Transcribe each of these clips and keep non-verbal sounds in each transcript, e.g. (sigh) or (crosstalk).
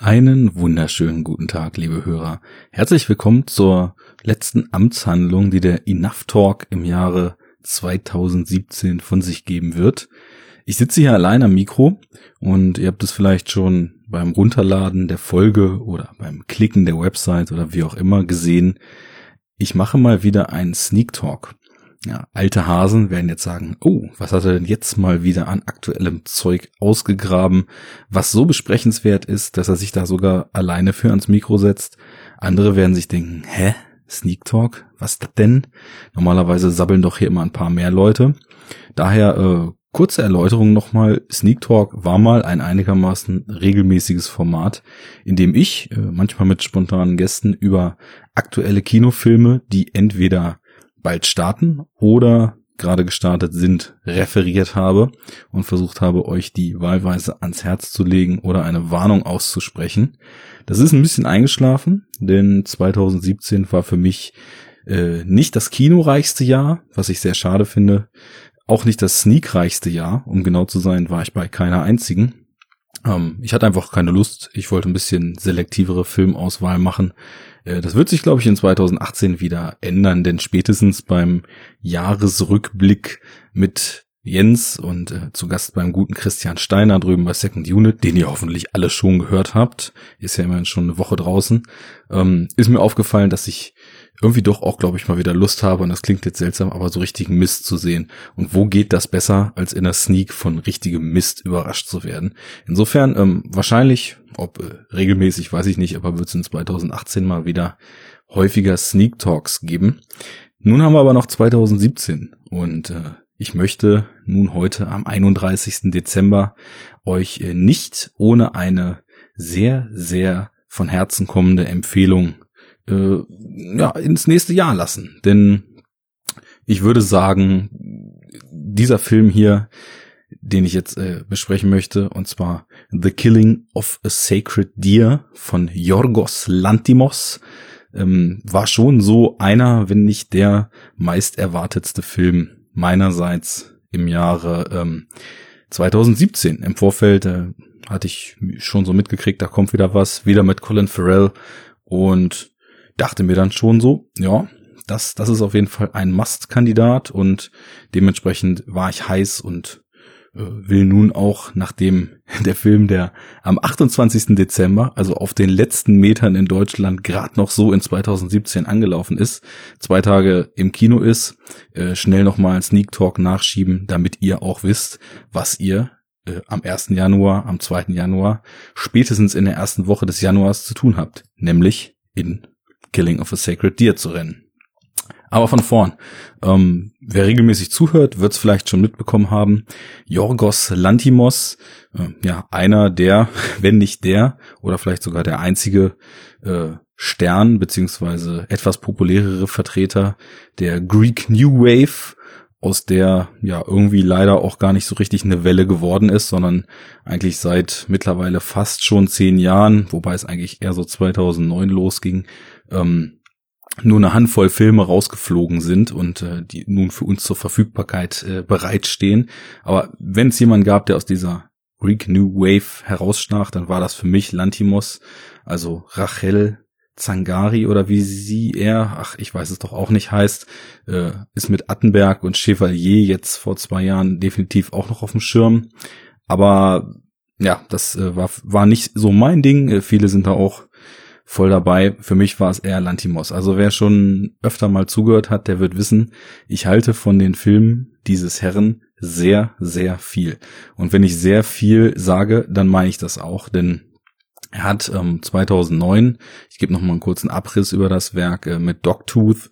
Einen wunderschönen guten Tag, liebe Hörer. Herzlich willkommen zur letzten Amtshandlung, die der Enough Talk im Jahre 2017 von sich geben wird. Ich sitze hier allein am Mikro und ihr habt es vielleicht schon beim Runterladen der Folge oder beim Klicken der Website oder wie auch immer gesehen. Ich mache mal wieder einen Sneak Talk. Ja, alte Hasen werden jetzt sagen, oh, was hat er denn jetzt mal wieder an aktuellem Zeug ausgegraben, was so besprechenswert ist, dass er sich da sogar alleine für ans Mikro setzt. Andere werden sich denken, hä? Sneak Talk? Was denn? Normalerweise sabbeln doch hier immer ein paar mehr Leute. Daher äh, kurze Erläuterung nochmal. Sneak Talk war mal ein einigermaßen regelmäßiges Format, in dem ich, äh, manchmal mit spontanen Gästen, über aktuelle Kinofilme, die entweder bald starten oder gerade gestartet sind, referiert habe und versucht habe, euch die wahlweise ans Herz zu legen oder eine Warnung auszusprechen. Das ist ein bisschen eingeschlafen, denn 2017 war für mich äh, nicht das kinoreichste Jahr, was ich sehr schade finde. Auch nicht das sneakreichste Jahr, um genau zu sein, war ich bei keiner einzigen. Ähm, ich hatte einfach keine Lust. Ich wollte ein bisschen selektivere Filmauswahl machen. Äh, das wird sich, glaube ich, in 2018 wieder ändern, denn spätestens beim Jahresrückblick mit Jens und äh, zu Gast beim guten Christian Steiner drüben bei Second Unit, den ihr hoffentlich alle schon gehört habt, ist ja immerhin schon eine Woche draußen, ähm, ist mir aufgefallen, dass ich irgendwie doch auch, glaube ich, mal wieder Lust habe, und das klingt jetzt seltsam, aber so richtigen Mist zu sehen. Und wo geht das besser, als in der Sneak von richtigem Mist überrascht zu werden? Insofern, ähm, wahrscheinlich, ob äh, regelmäßig, weiß ich nicht, aber wird es in 2018 mal wieder häufiger Sneak Talks geben. Nun haben wir aber noch 2017 und äh, ich möchte nun heute am 31. Dezember euch äh, nicht ohne eine sehr, sehr von Herzen kommende Empfehlung äh, ja, ins nächste Jahr lassen. Denn ich würde sagen, dieser Film hier, den ich jetzt äh, besprechen möchte, und zwar The Killing of a Sacred Deer von Yorgos Lantimos, ähm, war schon so einer, wenn nicht der meist erwartetste Film meinerseits im Jahre ähm, 2017. Im Vorfeld äh, hatte ich schon so mitgekriegt, da kommt wieder was, wieder mit Colin Farrell und dachte mir dann schon so, ja, das, das ist auf jeden Fall ein Must-Kandidat und dementsprechend war ich heiß und äh, will nun auch, nachdem (laughs) der Film, der am 28. Dezember, also auf den letzten Metern in Deutschland, gerade noch so in 2017 angelaufen ist, zwei Tage im Kino ist, äh, schnell nochmal Sneak Talk nachschieben, damit ihr auch wisst, was ihr äh, am 1. Januar, am 2. Januar, spätestens in der ersten Woche des Januars zu tun habt, nämlich in Killing of a Sacred Deer zu rennen. Aber von vorn. Ähm, wer regelmäßig zuhört, wird es vielleicht schon mitbekommen haben. Yorgos Lantimos, äh, ja, einer der, (laughs) wenn nicht der, oder vielleicht sogar der einzige äh, Stern, beziehungsweise etwas populärere Vertreter der Greek New Wave, aus der ja irgendwie leider auch gar nicht so richtig eine Welle geworden ist, sondern eigentlich seit mittlerweile fast schon zehn Jahren, wobei es eigentlich eher so 2009 losging, ähm, nur eine Handvoll Filme rausgeflogen sind und äh, die nun für uns zur Verfügbarkeit äh, bereitstehen. Aber wenn es jemanden gab, der aus dieser Greek New Wave herausstach, dann war das für mich Lantimos, also Rachel Zangari oder wie sie er, ach, ich weiß es doch auch nicht heißt, äh, ist mit Attenberg und Chevalier jetzt vor zwei Jahren definitiv auch noch auf dem Schirm. Aber ja, das äh, war, war nicht so mein Ding. Äh, viele sind da auch voll dabei. Für mich war es eher Lantimos. Also wer schon öfter mal zugehört hat, der wird wissen, ich halte von den Filmen dieses Herren sehr, sehr viel. Und wenn ich sehr viel sage, dann meine ich das auch, denn er hat ähm, 2009, ich gebe noch mal einen kurzen Abriss über das Werk äh, mit Dogtooth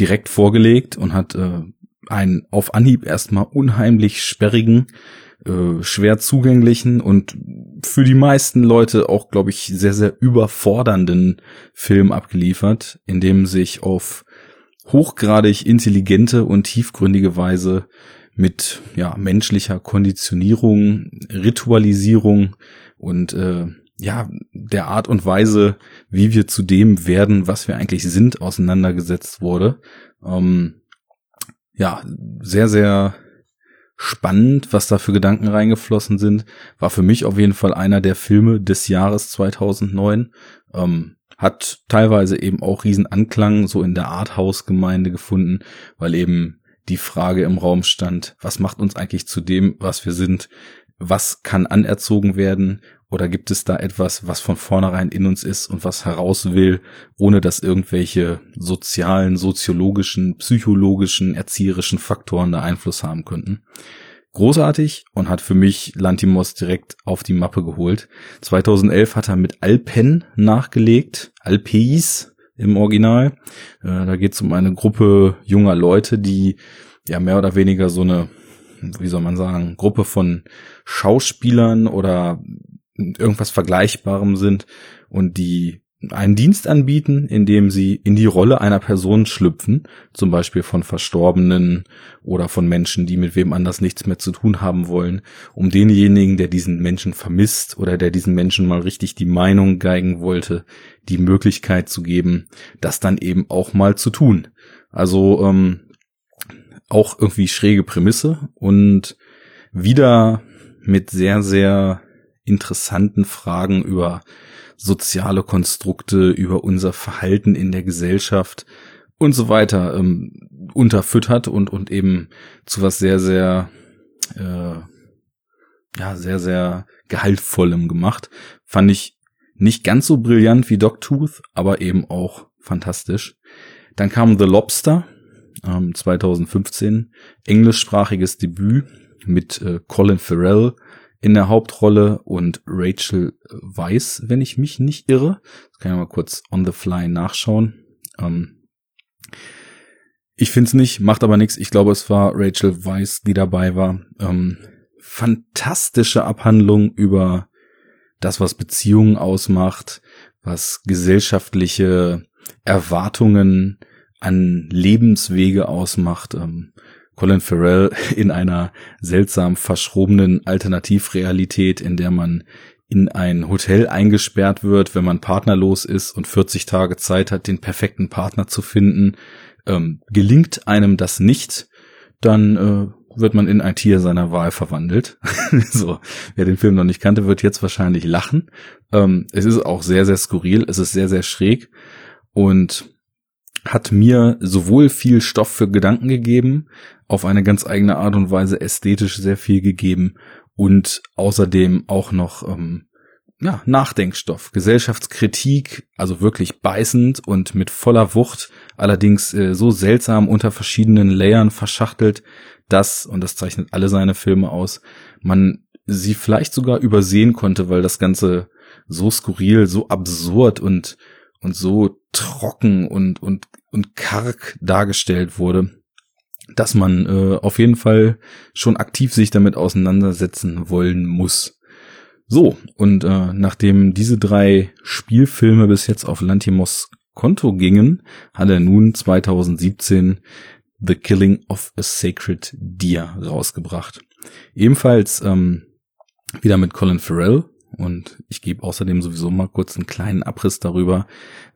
direkt vorgelegt und hat äh, einen auf Anhieb erstmal unheimlich sperrigen äh, schwer zugänglichen und für die meisten Leute auch, glaube ich, sehr, sehr überfordernden Film abgeliefert, in dem sich auf hochgradig intelligente und tiefgründige Weise mit ja, menschlicher Konditionierung, Ritualisierung und äh, ja, der Art und Weise, wie wir zu dem werden, was wir eigentlich sind, auseinandergesetzt wurde. Ähm, ja, sehr, sehr spannend, was da für Gedanken reingeflossen sind. War für mich auf jeden Fall einer der Filme des Jahres 2009. Ähm, hat teilweise eben auch riesen Anklang so in der Arthouse-Gemeinde gefunden, weil eben die Frage im Raum stand, was macht uns eigentlich zu dem, was wir sind? Was kann anerzogen werden? Oder gibt es da etwas, was von vornherein in uns ist und was heraus will, ohne dass irgendwelche sozialen, soziologischen, psychologischen, erzieherischen Faktoren da Einfluss haben könnten? großartig und hat für mich Lantimos direkt auf die Mappe geholt. 2011 hat er mit Alpen nachgelegt, Alpeis im Original. Äh, da geht es um eine Gruppe junger Leute, die ja mehr oder weniger so eine, wie soll man sagen, Gruppe von Schauspielern oder irgendwas Vergleichbarem sind und die einen Dienst anbieten, indem sie in die Rolle einer Person schlüpfen, zum Beispiel von Verstorbenen oder von Menschen, die mit wem anders nichts mehr zu tun haben wollen, um denjenigen, der diesen Menschen vermisst oder der diesen Menschen mal richtig die Meinung geigen wollte, die Möglichkeit zu geben, das dann eben auch mal zu tun. Also ähm, auch irgendwie schräge Prämisse und wieder mit sehr, sehr interessanten Fragen über soziale Konstrukte, über unser Verhalten in der Gesellschaft und so weiter ähm, unterfüttert und und eben zu was sehr sehr äh, ja sehr sehr gehaltvollem gemacht. Fand ich nicht ganz so brillant wie Dogtooth, aber eben auch fantastisch. Dann kam The Lobster ähm, 2015, englischsprachiges Debüt mit äh, Colin Farrell, in der Hauptrolle und Rachel Weiss, wenn ich mich nicht irre. Das kann ich mal kurz on the fly nachschauen. Ähm ich finde es nicht, macht aber nichts. Ich glaube, es war Rachel Weiss, die dabei war. Ähm fantastische Abhandlung über das, was Beziehungen ausmacht, was gesellschaftliche Erwartungen an Lebenswege ausmacht. Ähm Colin Farrell (laughs) in einer seltsam verschrobenen Alternativrealität, in der man in ein Hotel eingesperrt wird, wenn man partnerlos ist und 40 Tage Zeit hat, den perfekten Partner zu finden. Ähm, gelingt einem das nicht, dann äh, wird man in ein Tier seiner Wahl verwandelt. (laughs) so, wer den Film noch nicht kannte, wird jetzt wahrscheinlich lachen. Ähm, es ist auch sehr, sehr skurril, es ist sehr, sehr schräg und hat mir sowohl viel Stoff für Gedanken gegeben, auf eine ganz eigene Art und Weise ästhetisch sehr viel gegeben und außerdem auch noch ähm, ja, Nachdenkstoff, Gesellschaftskritik, also wirklich beißend und mit voller Wucht, allerdings äh, so seltsam unter verschiedenen Layern verschachtelt, dass, und das zeichnet alle seine Filme aus, man sie vielleicht sogar übersehen konnte, weil das Ganze so skurril, so absurd und und so trocken und und und karg dargestellt wurde, dass man äh, auf jeden Fall schon aktiv sich damit auseinandersetzen wollen muss. So, und äh, nachdem diese drei Spielfilme bis jetzt auf Lantimos Konto gingen, hat er nun 2017 The Killing of a Sacred Deer rausgebracht. Ebenfalls ähm, wieder mit Colin Farrell, und ich gebe außerdem sowieso mal kurz einen kleinen Abriss darüber,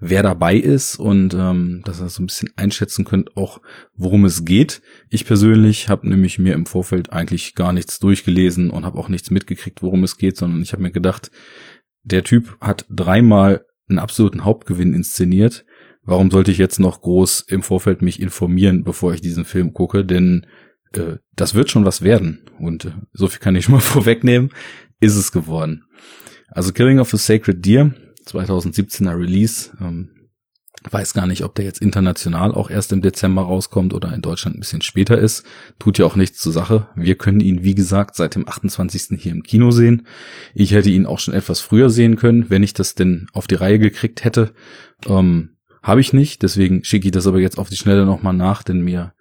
wer dabei ist und ähm, dass ihr so ein bisschen einschätzen könnt, auch worum es geht. Ich persönlich habe nämlich mir im Vorfeld eigentlich gar nichts durchgelesen und habe auch nichts mitgekriegt, worum es geht, sondern ich habe mir gedacht, der Typ hat dreimal einen absoluten Hauptgewinn inszeniert. Warum sollte ich jetzt noch groß im Vorfeld mich informieren, bevor ich diesen Film gucke? Denn äh, das wird schon was werden. Und äh, so viel kann ich schon mal (laughs) vorwegnehmen, ist es geworden. Also Killing of the Sacred Deer, 2017er Release. Ähm, weiß gar nicht, ob der jetzt international auch erst im Dezember rauskommt oder in Deutschland ein bisschen später ist. Tut ja auch nichts zur Sache. Wir können ihn, wie gesagt, seit dem 28. hier im Kino sehen. Ich hätte ihn auch schon etwas früher sehen können, wenn ich das denn auf die Reihe gekriegt hätte. Ähm, Habe ich nicht, deswegen schicke ich das aber jetzt auf die Schnelle nochmal nach, denn mir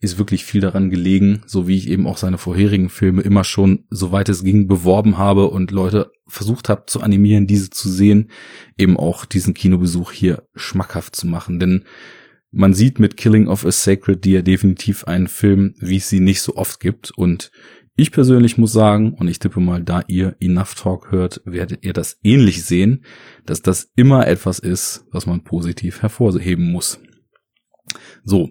ist wirklich viel daran gelegen, so wie ich eben auch seine vorherigen Filme immer schon, soweit es ging, beworben habe und Leute versucht habe zu animieren, diese zu sehen, eben auch diesen Kinobesuch hier schmackhaft zu machen. Denn man sieht mit Killing of a Sacred Deer definitiv einen Film, wie es sie nicht so oft gibt. Und ich persönlich muss sagen, und ich tippe mal, da ihr Enough Talk hört, werdet ihr das ähnlich sehen, dass das immer etwas ist, was man positiv hervorheben muss. So,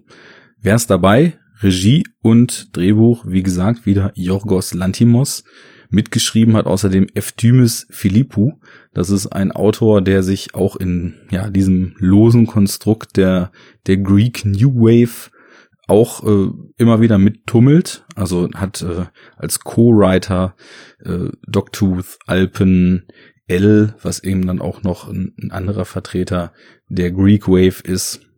Wer ist dabei? Regie und Drehbuch, wie gesagt, wieder Yorgos Lantimos. Mitgeschrieben hat außerdem Eftymis Philippou. Das ist ein Autor, der sich auch in ja, diesem losen Konstrukt der, der Greek New Wave auch äh, immer wieder mittummelt. Also hat äh, als Co-Writer äh, Dogtooth, Alpen, L, was eben dann auch noch ein, ein anderer Vertreter der Greek Wave ist,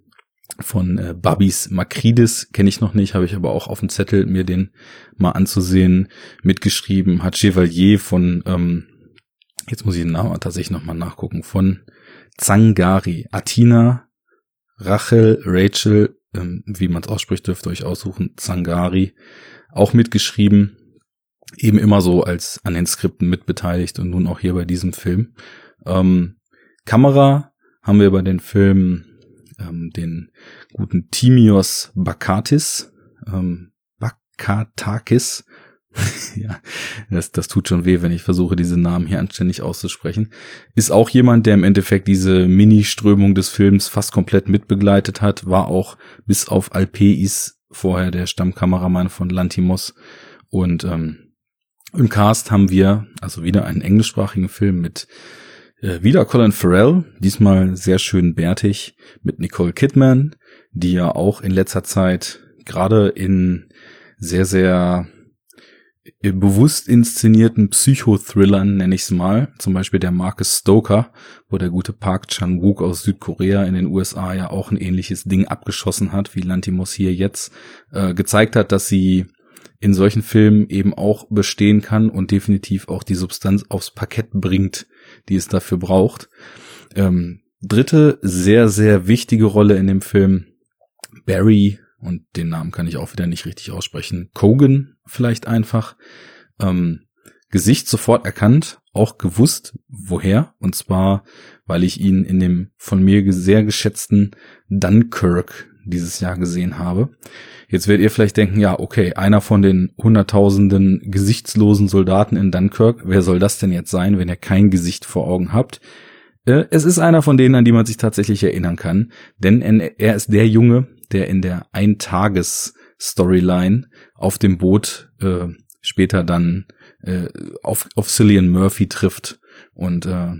von äh, Babis Makridis kenne ich noch nicht, habe ich aber auch auf dem Zettel, mir den mal anzusehen, mitgeschrieben. Hat Chevalier von, ähm, jetzt muss ich den Namen tatsächlich nochmal nachgucken, von Zangari. Atina, Rachel, Rachel, ähm, wie man es ausspricht, dürft ihr euch aussuchen, Zangari, auch mitgeschrieben. Eben immer so als an den Skripten mitbeteiligt und nun auch hier bei diesem Film. Ähm, Kamera haben wir bei den Filmen ähm, den guten Timios Bakatis, ähm, Bakatakis. (laughs) ja, das, das tut schon weh, wenn ich versuche, diese Namen hier anständig auszusprechen. Ist auch jemand, der im Endeffekt diese Mini-Strömung des Films fast komplett mitbegleitet hat, war auch bis auf Alpeis vorher der Stammkameramann von Lantimos. Und ähm, im Cast haben wir also wieder einen englischsprachigen Film mit wieder Colin Farrell, diesmal sehr schön bärtig, mit Nicole Kidman, die ja auch in letzter Zeit gerade in sehr, sehr äh, bewusst inszenierten Psychothrillern, nenne ich es mal, zum Beispiel der Marcus Stoker, wo der gute Park Chan-wook aus Südkorea in den USA ja auch ein ähnliches Ding abgeschossen hat, wie Lantimos hier jetzt, äh, gezeigt hat, dass sie in solchen Filmen eben auch bestehen kann und definitiv auch die Substanz aufs Parkett bringt, die es dafür braucht. Ähm, dritte sehr, sehr wichtige Rolle in dem Film, Barry, und den Namen kann ich auch wieder nicht richtig aussprechen, Kogan vielleicht einfach, ähm, Gesicht sofort erkannt, auch gewusst, woher, und zwar, weil ich ihn in dem von mir sehr geschätzten Dunkirk dieses Jahr gesehen habe. Jetzt werdet ihr vielleicht denken, ja, okay, einer von den hunderttausenden gesichtslosen Soldaten in Dunkirk, wer soll das denn jetzt sein, wenn ihr kein Gesicht vor Augen habt? Äh, es ist einer von denen, an die man sich tatsächlich erinnern kann, denn er ist der Junge, der in der Eintages-Storyline auf dem Boot äh, später dann äh, auf, auf Cillian Murphy trifft und äh,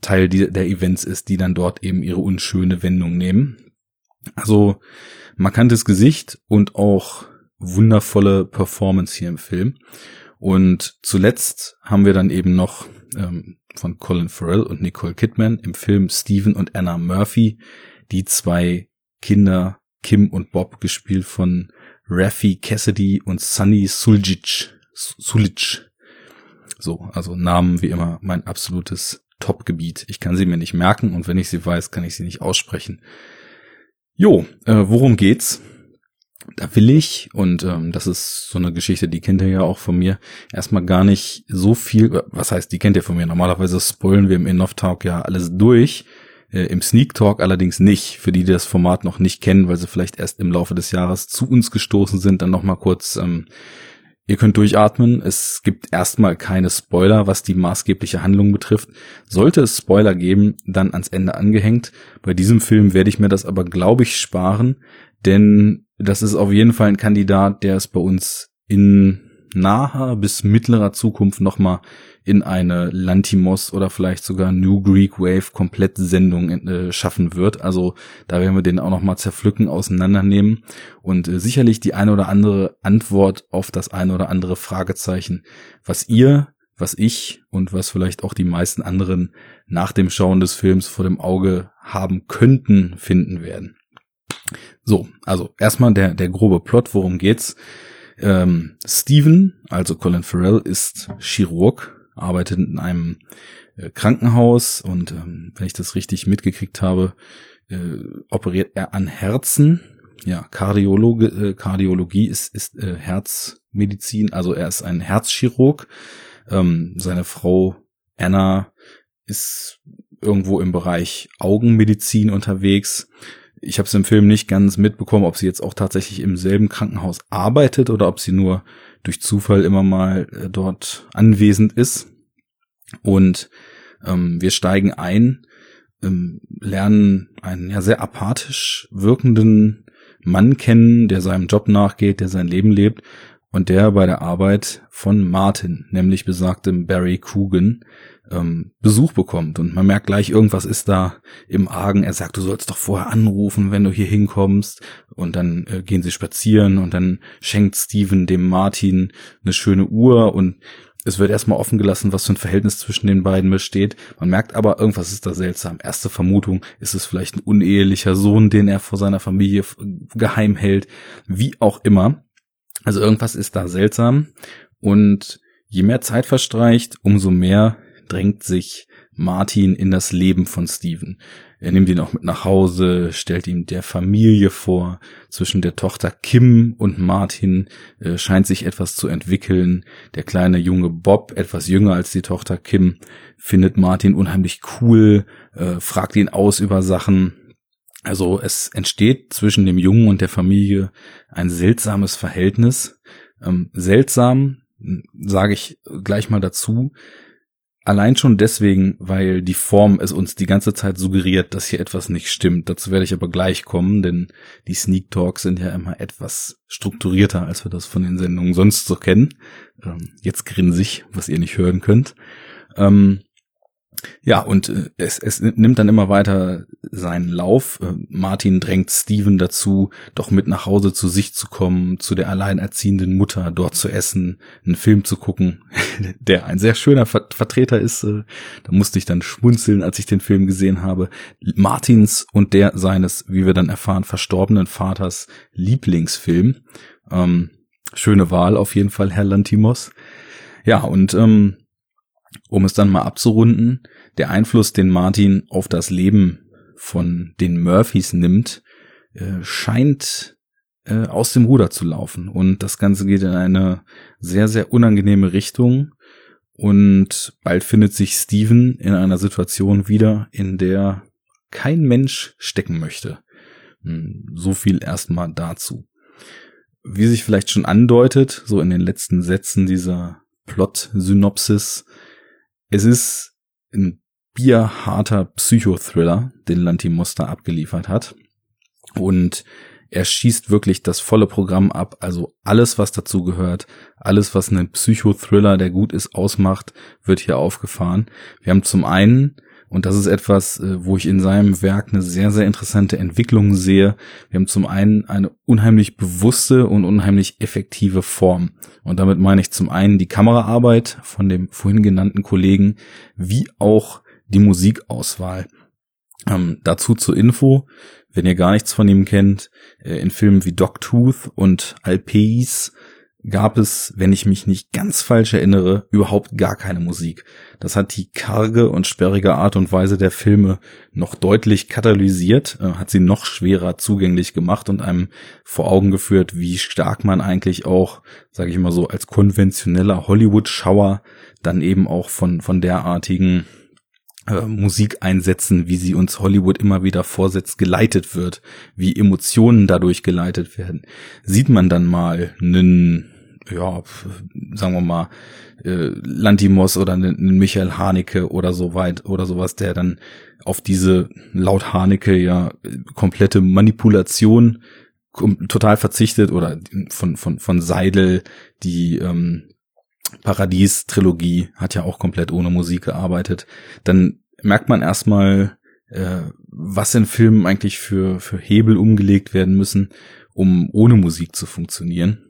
Teil der Events ist, die dann dort eben ihre unschöne Wendung nehmen. Also markantes Gesicht und auch wundervolle Performance hier im Film. Und zuletzt haben wir dann eben noch ähm, von Colin Farrell und Nicole Kidman im Film Stephen und Anna Murphy die zwei Kinder Kim und Bob gespielt von Raffi Cassidy und Sunny Suljic. Sulic. So, also Namen wie immer mein absolutes Top-Gebiet. Ich kann sie mir nicht merken und wenn ich sie weiß, kann ich sie nicht aussprechen. Jo, äh, worum geht's? Da will ich, und ähm, das ist so eine Geschichte, die kennt ihr ja auch von mir, erstmal gar nicht so viel, äh, was heißt, die kennt ihr von mir. Normalerweise spoilen wir im In-Off Talk ja alles durch, äh, im Sneak Talk allerdings nicht. Für die, die das Format noch nicht kennen, weil sie vielleicht erst im Laufe des Jahres zu uns gestoßen sind, dann nochmal kurz ähm, Ihr könnt durchatmen. Es gibt erstmal keine Spoiler, was die maßgebliche Handlung betrifft. Sollte es Spoiler geben, dann ans Ende angehängt. Bei diesem Film werde ich mir das aber, glaube ich, sparen, denn das ist auf jeden Fall ein Kandidat, der es bei uns in naher bis mittlerer Zukunft nochmal in eine Lantimos oder vielleicht sogar New Greek Wave Komplettsendung äh, schaffen wird. Also da werden wir den auch nochmal zerpflücken, auseinandernehmen und äh, sicherlich die eine oder andere Antwort auf das eine oder andere Fragezeichen, was ihr, was ich und was vielleicht auch die meisten anderen nach dem Schauen des Films vor dem Auge haben könnten, finden werden. So, also erstmal der, der grobe Plot, worum geht's? Ähm, Steven, also Colin Farrell, ist Chirurg, arbeitet in einem äh, Krankenhaus und ähm, wenn ich das richtig mitgekriegt habe, äh, operiert er an Herzen. Ja, Kardiologe, äh, Kardiologie ist, ist äh, Herzmedizin, also er ist ein Herzchirurg. Ähm, seine Frau Anna ist irgendwo im Bereich Augenmedizin unterwegs. Ich habe es im Film nicht ganz mitbekommen, ob sie jetzt auch tatsächlich im selben Krankenhaus arbeitet oder ob sie nur durch Zufall immer mal äh, dort anwesend ist. Und ähm, wir steigen ein, ähm, lernen einen ja sehr apathisch wirkenden Mann kennen, der seinem Job nachgeht, der sein Leben lebt und der bei der Arbeit von Martin, nämlich besagtem Barry Coogan, ähm, Besuch bekommt. Und man merkt gleich, irgendwas ist da im Argen. Er sagt, du sollst doch vorher anrufen, wenn du hier hinkommst. Und dann äh, gehen sie spazieren und dann schenkt Steven dem Martin eine schöne Uhr und es wird erstmal offen gelassen, was für ein Verhältnis zwischen den beiden besteht. Man merkt aber, irgendwas ist da seltsam. Erste Vermutung, ist es vielleicht ein unehelicher Sohn, den er vor seiner Familie geheim hält. Wie auch immer. Also irgendwas ist da seltsam. Und je mehr Zeit verstreicht, umso mehr drängt sich Martin in das Leben von Steven. Er nimmt ihn auch mit nach Hause, stellt ihm der Familie vor. Zwischen der Tochter Kim und Martin äh, scheint sich etwas zu entwickeln. Der kleine junge Bob, etwas jünger als die Tochter Kim, findet Martin unheimlich cool, äh, fragt ihn aus über Sachen. Also es entsteht zwischen dem Jungen und der Familie ein seltsames Verhältnis. Ähm, seltsam, sage ich gleich mal dazu, Allein schon deswegen, weil die Form es uns die ganze Zeit suggeriert, dass hier etwas nicht stimmt. Dazu werde ich aber gleich kommen, denn die Sneak Talks sind ja immer etwas strukturierter, als wir das von den Sendungen sonst so kennen. Ähm, jetzt grinse ich, was ihr nicht hören könnt. Ähm, ja, und äh, es, es nimmt dann immer weiter seinen Lauf. Äh, Martin drängt Steven dazu, doch mit nach Hause zu sich zu kommen, zu der alleinerziehenden Mutter, dort zu essen, einen Film zu gucken, (laughs) der ein sehr schöner Ver Vertreter ist. Äh, da musste ich dann schmunzeln, als ich den Film gesehen habe. Martins und der seines, wie wir dann erfahren, verstorbenen Vaters Lieblingsfilm. Ähm, schöne Wahl auf jeden Fall, Herr Lantimos. Ja, und ähm, um es dann mal abzurunden, der Einfluss, den Martin auf das Leben von den Murphys nimmt, äh, scheint äh, aus dem Ruder zu laufen. Und das Ganze geht in eine sehr, sehr unangenehme Richtung. Und bald findet sich Steven in einer Situation wieder, in der kein Mensch stecken möchte. Hm, so viel erstmal dazu. Wie sich vielleicht schon andeutet, so in den letzten Sätzen dieser Plot-Synopsis, es ist ein bierharter Psychothriller, den Lantimos da abgeliefert hat. Und er schießt wirklich das volle Programm ab, also alles, was dazu gehört, alles, was einen Psychothriller, der gut ist, ausmacht, wird hier aufgefahren. Wir haben zum einen und das ist etwas, äh, wo ich in seinem Werk eine sehr, sehr interessante Entwicklung sehe. Wir haben zum einen eine unheimlich bewusste und unheimlich effektive Form. Und damit meine ich zum einen die Kameraarbeit von dem vorhin genannten Kollegen, wie auch die Musikauswahl. Ähm, dazu zur Info, wenn ihr gar nichts von ihm kennt, äh, in Filmen wie Dogtooth und Alpes gab es, wenn ich mich nicht ganz falsch erinnere, überhaupt gar keine Musik. Das hat die karge und sperrige Art und Weise der Filme noch deutlich katalysiert, äh, hat sie noch schwerer zugänglich gemacht und einem vor Augen geführt, wie stark man eigentlich auch, sage ich mal so, als konventioneller Hollywood-Schauer dann eben auch von, von derartigen äh, Musik einsetzen, wie sie uns Hollywood immer wieder vorsetzt, geleitet wird, wie Emotionen dadurch geleitet werden. Sieht man dann mal einen, ja, sagen wir mal, äh, Lantimos oder einen Michael Haneke oder so weit oder sowas, der dann auf diese laut Haneke ja komplette Manipulation total verzichtet oder von von von Seidel die ähm, Paradies-Trilogie hat ja auch komplett ohne Musik gearbeitet, dann merkt man erstmal, äh, was in Filmen eigentlich für, für Hebel umgelegt werden müssen, um ohne Musik zu funktionieren.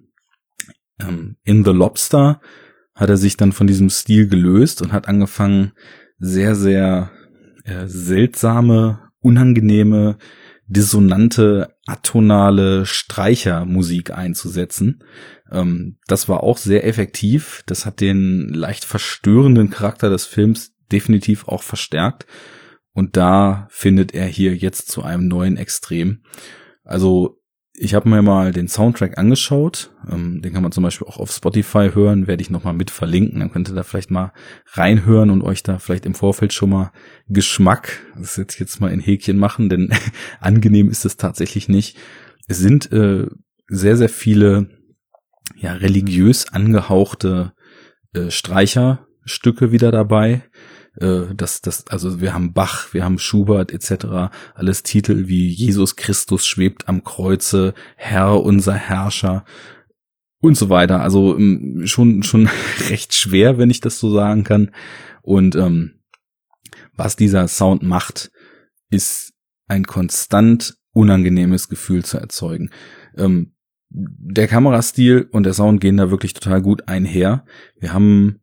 Ähm, in The Lobster hat er sich dann von diesem Stil gelöst und hat angefangen, sehr, sehr äh, seltsame, unangenehme, dissonante, atonale Streichermusik einzusetzen. Ähm, das war auch sehr effektiv. Das hat den leicht verstörenden Charakter des Films definitiv auch verstärkt. Und da findet er hier jetzt zu einem neuen Extrem. Also ich habe mir mal den Soundtrack angeschaut. Ähm, den kann man zum Beispiel auch auf Spotify hören, werde ich nochmal mit verlinken. Dann könnt ihr da vielleicht mal reinhören und euch da vielleicht im Vorfeld schon mal Geschmack, das jetzt jetzt mal in Häkchen machen, denn (laughs) angenehm ist es tatsächlich nicht. Es sind äh, sehr, sehr viele ja, religiös angehauchte äh, Streicherstücke wieder dabei. Äh, das, das, also wir haben Bach, wir haben Schubert etc. Alles Titel wie Jesus Christus schwebt am Kreuze, Herr unser Herrscher und so weiter. Also ähm, schon schon (laughs) recht schwer, wenn ich das so sagen kann. Und ähm, was dieser Sound macht, ist ein konstant unangenehmes Gefühl zu erzeugen. Ähm, der Kamerastil und der Sound gehen da wirklich total gut einher. Wir haben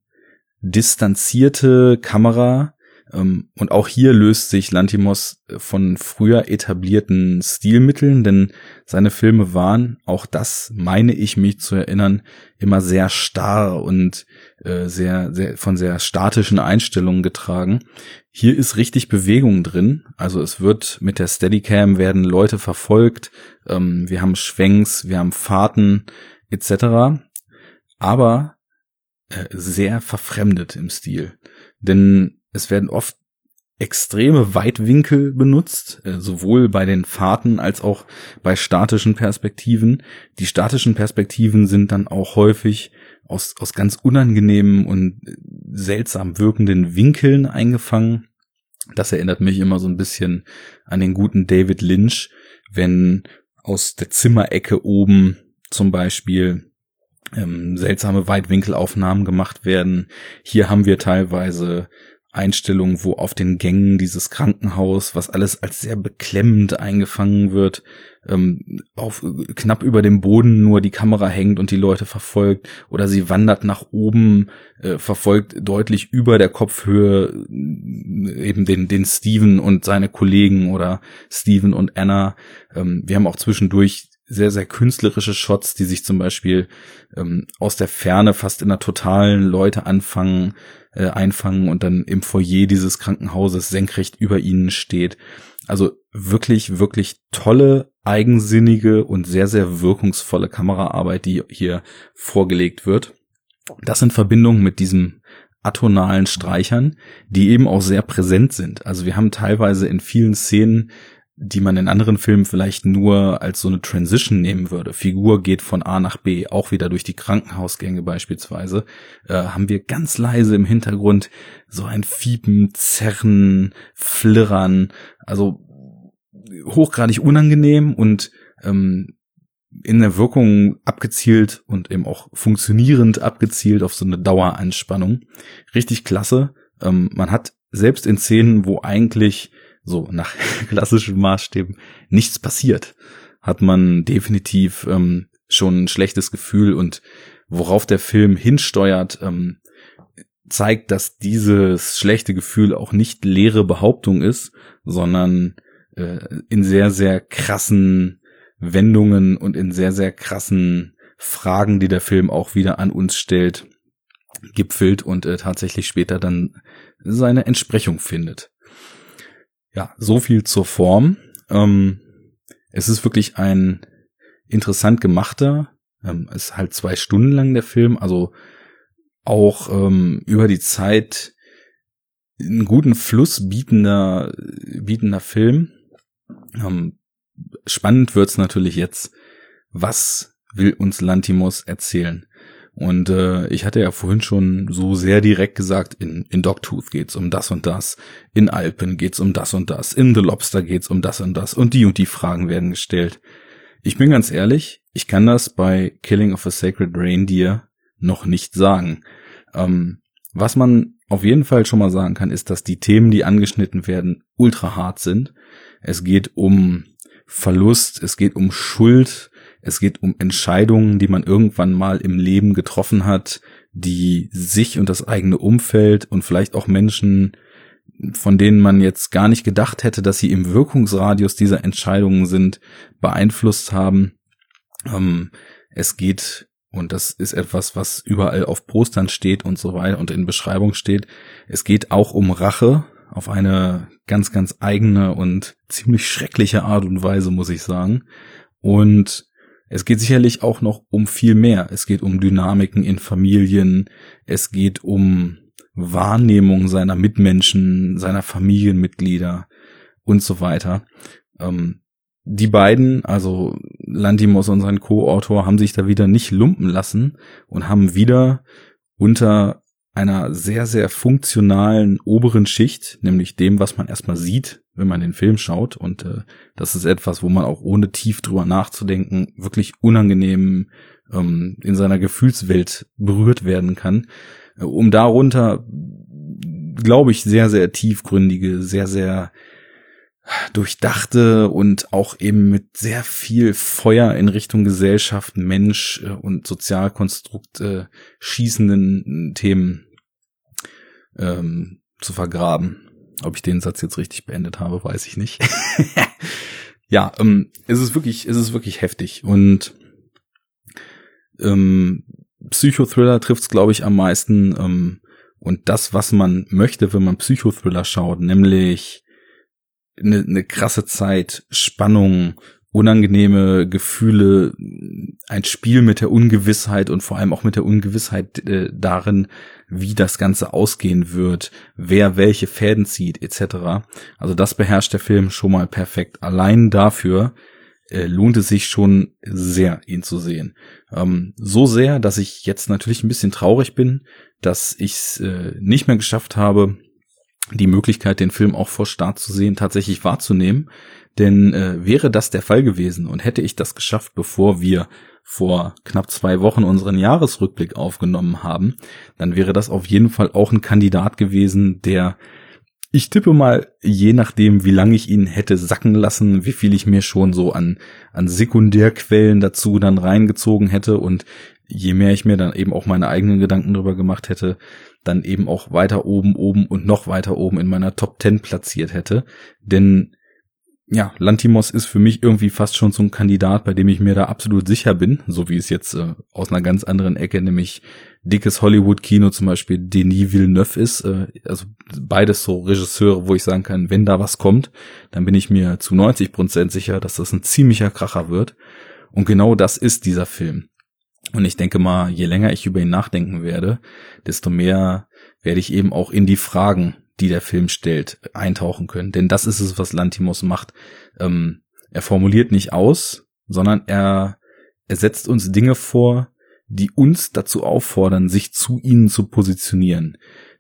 distanzierte Kamera, ähm, und auch hier löst sich Lantimos von früher etablierten Stilmitteln, denn seine Filme waren, auch das meine ich mich zu erinnern, immer sehr starr und äh, sehr, sehr von sehr statischen Einstellungen getragen. Hier ist richtig Bewegung drin, also es wird mit der Steadicam werden Leute verfolgt, ähm, wir haben Schwenks, wir haben Fahrten etc. Aber äh, sehr verfremdet im Stil. Denn es werden oft extreme Weitwinkel benutzt, äh, sowohl bei den Fahrten als auch bei statischen Perspektiven. Die statischen Perspektiven sind dann auch häufig aus, aus ganz unangenehmen und seltsam wirkenden Winkeln eingefangen. Das erinnert mich immer so ein bisschen an den guten David Lynch, wenn aus der Zimmerecke oben zum Beispiel ähm, seltsame Weitwinkelaufnahmen gemacht werden. Hier haben wir teilweise Einstellungen, wo auf den Gängen dieses Krankenhaus, was alles als sehr beklemmend eingefangen wird, ähm, auf knapp über dem Boden nur die Kamera hängt und die Leute verfolgt oder sie wandert nach oben, äh, verfolgt deutlich über der Kopfhöhe äh, eben den den Steven und seine Kollegen oder Steven und Anna. Ähm, wir haben auch zwischendurch sehr, sehr künstlerische Shots, die sich zum Beispiel ähm, aus der Ferne fast in einer totalen Leute anfangen, äh, einfangen und dann im Foyer dieses Krankenhauses senkrecht über ihnen steht. Also wirklich, wirklich tolle, eigensinnige und sehr, sehr wirkungsvolle Kameraarbeit, die hier vorgelegt wird. Das in Verbindung mit diesem atonalen Streichern, die eben auch sehr präsent sind. Also wir haben teilweise in vielen Szenen die man in anderen Filmen vielleicht nur als so eine Transition nehmen würde. Figur geht von A nach B, auch wieder durch die Krankenhausgänge beispielsweise, äh, haben wir ganz leise im Hintergrund so ein Fiepen, Zerren, Flirren, also hochgradig unangenehm und ähm, in der Wirkung abgezielt und eben auch funktionierend abgezielt auf so eine Daueranspannung. Richtig klasse. Ähm, man hat selbst in Szenen, wo eigentlich so nach (laughs) klassischen Maßstäben nichts passiert, hat man definitiv ähm, schon ein schlechtes Gefühl und worauf der Film hinsteuert, ähm, zeigt, dass dieses schlechte Gefühl auch nicht leere Behauptung ist, sondern äh, in sehr, sehr krassen Wendungen und in sehr, sehr krassen Fragen, die der Film auch wieder an uns stellt, gipfelt und äh, tatsächlich später dann seine Entsprechung findet. Ja, so viel zur Form. Ähm, es ist wirklich ein interessant gemachter, ähm, ist halt zwei Stunden lang der Film, also auch ähm, über die Zeit einen guten Fluss bietender, bietender Film. Ähm, spannend wird's natürlich jetzt, was will uns Lantimos erzählen? Und äh, ich hatte ja vorhin schon so sehr direkt gesagt, in, in Dogtooth geht's um das und das, in Alpen geht's um das und das, in The Lobster geht's um das und das und die und die Fragen werden gestellt. Ich bin ganz ehrlich, ich kann das bei Killing of a Sacred Reindeer noch nicht sagen. Ähm, was man auf jeden Fall schon mal sagen kann, ist, dass die Themen, die angeschnitten werden, ultra hart sind. Es geht um Verlust, es geht um Schuld, es geht um Entscheidungen, die man irgendwann mal im Leben getroffen hat, die sich und das eigene Umfeld und vielleicht auch Menschen, von denen man jetzt gar nicht gedacht hätte, dass sie im Wirkungsradius dieser Entscheidungen sind, beeinflusst haben. Ähm, es geht, und das ist etwas, was überall auf Postern steht und so weiter und in Beschreibung steht, es geht auch um Rache auf eine ganz, ganz eigene und ziemlich schreckliche Art und Weise, muss ich sagen. Und es geht sicherlich auch noch um viel mehr. Es geht um Dynamiken in Familien. Es geht um Wahrnehmung seiner Mitmenschen, seiner Familienmitglieder und so weiter. Ähm, die beiden, also Lantimos und sein Co-Autor, haben sich da wieder nicht lumpen lassen und haben wieder unter einer sehr, sehr funktionalen oberen Schicht, nämlich dem, was man erstmal sieht, wenn man den Film schaut. Und äh, das ist etwas, wo man auch ohne tief drüber nachzudenken wirklich unangenehm ähm, in seiner Gefühlswelt berührt werden kann. Äh, um darunter, glaube ich, sehr, sehr tiefgründige, sehr, sehr durchdachte und auch eben mit sehr viel Feuer in Richtung Gesellschaft, Mensch äh, und Sozialkonstrukt äh, schießenden Themen ähm, zu vergraben. Ob ich den Satz jetzt richtig beendet habe, weiß ich nicht. (laughs) ja, ähm, es ist wirklich, es ist wirklich heftig und ähm, Psychothriller trifft es, glaube ich, am meisten. Ähm, und das, was man möchte, wenn man Psychothriller schaut, nämlich eine, eine krasse Zeit, Spannung, unangenehme Gefühle, ein Spiel mit der Ungewissheit und vor allem auch mit der Ungewissheit äh, darin, wie das Ganze ausgehen wird, wer welche Fäden zieht, etc. Also das beherrscht der Film schon mal perfekt. Allein dafür äh, lohnt es sich schon sehr, ihn zu sehen. Ähm, so sehr, dass ich jetzt natürlich ein bisschen traurig bin, dass ich es äh, nicht mehr geschafft habe, die Möglichkeit, den Film auch vor Start zu sehen, tatsächlich wahrzunehmen. Denn äh, wäre das der Fall gewesen und hätte ich das geschafft, bevor wir vor knapp zwei Wochen unseren Jahresrückblick aufgenommen haben, dann wäre das auf jeden Fall auch ein Kandidat gewesen, der ich tippe mal, je nachdem, wie lange ich ihn hätte sacken lassen, wie viel ich mir schon so an, an Sekundärquellen dazu dann reingezogen hätte und je mehr ich mir dann eben auch meine eigenen Gedanken drüber gemacht hätte, dann eben auch weiter oben, oben und noch weiter oben in meiner Top 10 platziert hätte. Denn ja, Lantimos ist für mich irgendwie fast schon so ein Kandidat, bei dem ich mir da absolut sicher bin, so wie es jetzt äh, aus einer ganz anderen Ecke, nämlich dickes Hollywood-Kino zum Beispiel Denis Villeneuve ist. Äh, also beides so Regisseure, wo ich sagen kann, wenn da was kommt, dann bin ich mir zu 90 Prozent sicher, dass das ein ziemlicher Kracher wird. Und genau das ist dieser Film. Und ich denke mal, je länger ich über ihn nachdenken werde, desto mehr werde ich eben auch in die Fragen, die der Film stellt, eintauchen können. Denn das ist es, was Lantimos macht. Ähm, er formuliert nicht aus, sondern er, er setzt uns Dinge vor, die uns dazu auffordern, sich zu ihnen zu positionieren,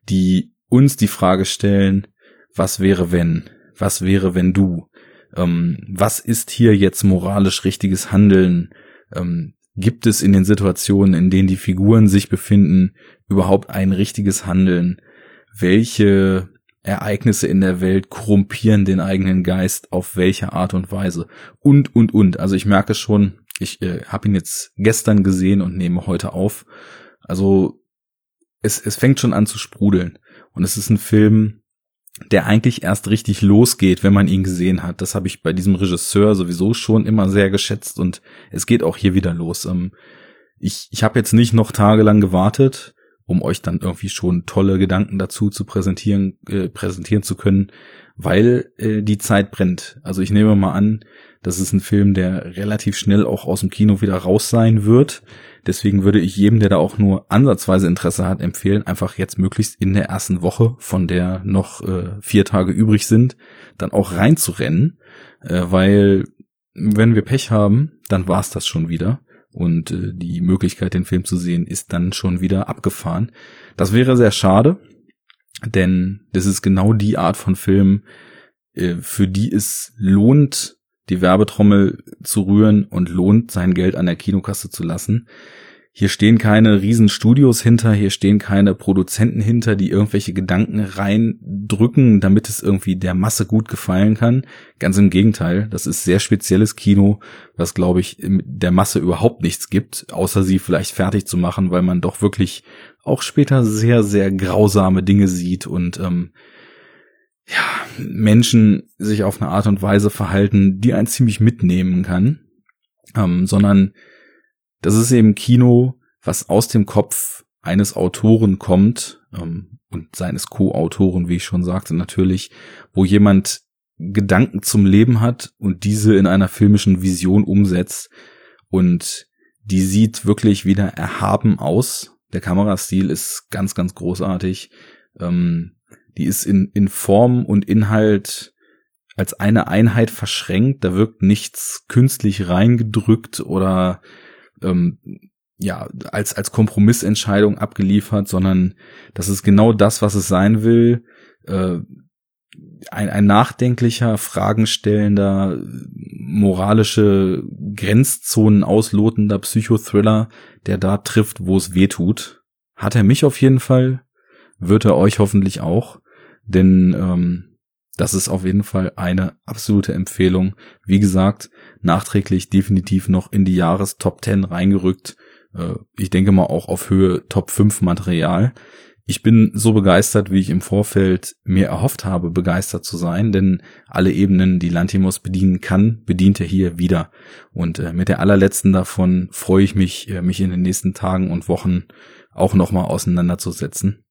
die uns die Frage stellen, was wäre wenn, was wäre wenn du, ähm, was ist hier jetzt moralisch richtiges Handeln, ähm, gibt es in den Situationen, in denen die Figuren sich befinden, überhaupt ein richtiges Handeln? Welche Ereignisse in der Welt korrumpieren den eigenen Geist auf welche Art und Weise? Und, und, und. Also ich merke schon, ich äh, habe ihn jetzt gestern gesehen und nehme heute auf. Also es, es fängt schon an zu sprudeln. Und es ist ein Film, der eigentlich erst richtig losgeht, wenn man ihn gesehen hat. Das habe ich bei diesem Regisseur sowieso schon immer sehr geschätzt und es geht auch hier wieder los. Ähm, ich ich habe jetzt nicht noch tagelang gewartet, um euch dann irgendwie schon tolle Gedanken dazu zu präsentieren, äh, präsentieren zu können, weil äh, die Zeit brennt. Also ich nehme mal an, das ist ein Film, der relativ schnell auch aus dem Kino wieder raus sein wird. Deswegen würde ich jedem, der da auch nur ansatzweise Interesse hat, empfehlen, einfach jetzt möglichst in der ersten Woche, von der noch äh, vier Tage übrig sind, dann auch reinzurennen, äh, weil wenn wir Pech haben, dann war's das schon wieder und äh, die Möglichkeit, den Film zu sehen, ist dann schon wieder abgefahren. Das wäre sehr schade, denn das ist genau die Art von Film, äh, für die es lohnt, die Werbetrommel zu rühren und lohnt, sein Geld an der Kinokasse zu lassen. Hier stehen keine riesen Studios hinter, hier stehen keine Produzenten hinter, die irgendwelche Gedanken reindrücken, damit es irgendwie der Masse gut gefallen kann. Ganz im Gegenteil, das ist sehr spezielles Kino, was glaube ich der Masse überhaupt nichts gibt, außer sie vielleicht fertig zu machen, weil man doch wirklich auch später sehr, sehr grausame Dinge sieht und ähm, ja, Menschen sich auf eine Art und Weise verhalten, die einen ziemlich mitnehmen kann, ähm, sondern das ist eben Kino, was aus dem Kopf eines Autoren kommt ähm, und seines Co-Autoren, wie ich schon sagte, natürlich, wo jemand Gedanken zum Leben hat und diese in einer filmischen Vision umsetzt und die sieht wirklich wieder erhaben aus. Der Kamerastil ist ganz, ganz großartig. Ähm, die ist in, in Form und Inhalt als eine Einheit verschränkt. Da wirkt nichts künstlich reingedrückt oder ähm, ja, als, als Kompromissentscheidung abgeliefert, sondern das ist genau das, was es sein will. Äh, ein, ein nachdenklicher, fragenstellender, moralische Grenzzonen auslotender Psychothriller, der da trifft, wo es weh tut. Hat er mich auf jeden Fall, wird er euch hoffentlich auch, denn ähm, das ist auf jeden Fall eine absolute Empfehlung. Wie gesagt, nachträglich definitiv noch in die Jahrestop 10 reingerückt. Äh, ich denke mal auch auf Höhe Top 5 Material. Ich bin so begeistert, wie ich im Vorfeld mir erhofft habe, begeistert zu sein, denn alle Ebenen, die Lantimos bedienen kann, bedient er hier wieder. Und äh, mit der allerletzten davon freue ich mich, äh, mich in den nächsten Tagen und Wochen auch nochmal auseinanderzusetzen.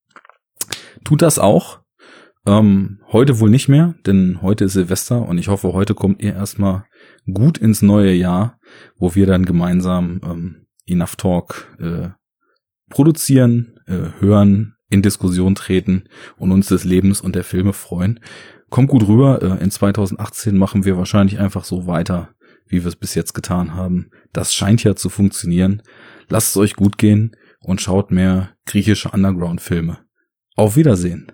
Tut das auch. Ähm, heute wohl nicht mehr, denn heute ist Silvester und ich hoffe, heute kommt ihr erstmal gut ins neue Jahr, wo wir dann gemeinsam ähm, Enough Talk äh, produzieren, äh, hören, in Diskussion treten und uns des Lebens und der Filme freuen. Kommt gut rüber. Äh, in 2018 machen wir wahrscheinlich einfach so weiter, wie wir es bis jetzt getan haben. Das scheint ja zu funktionieren. Lasst es euch gut gehen und schaut mehr griechische Underground-Filme. Auf Wiedersehen.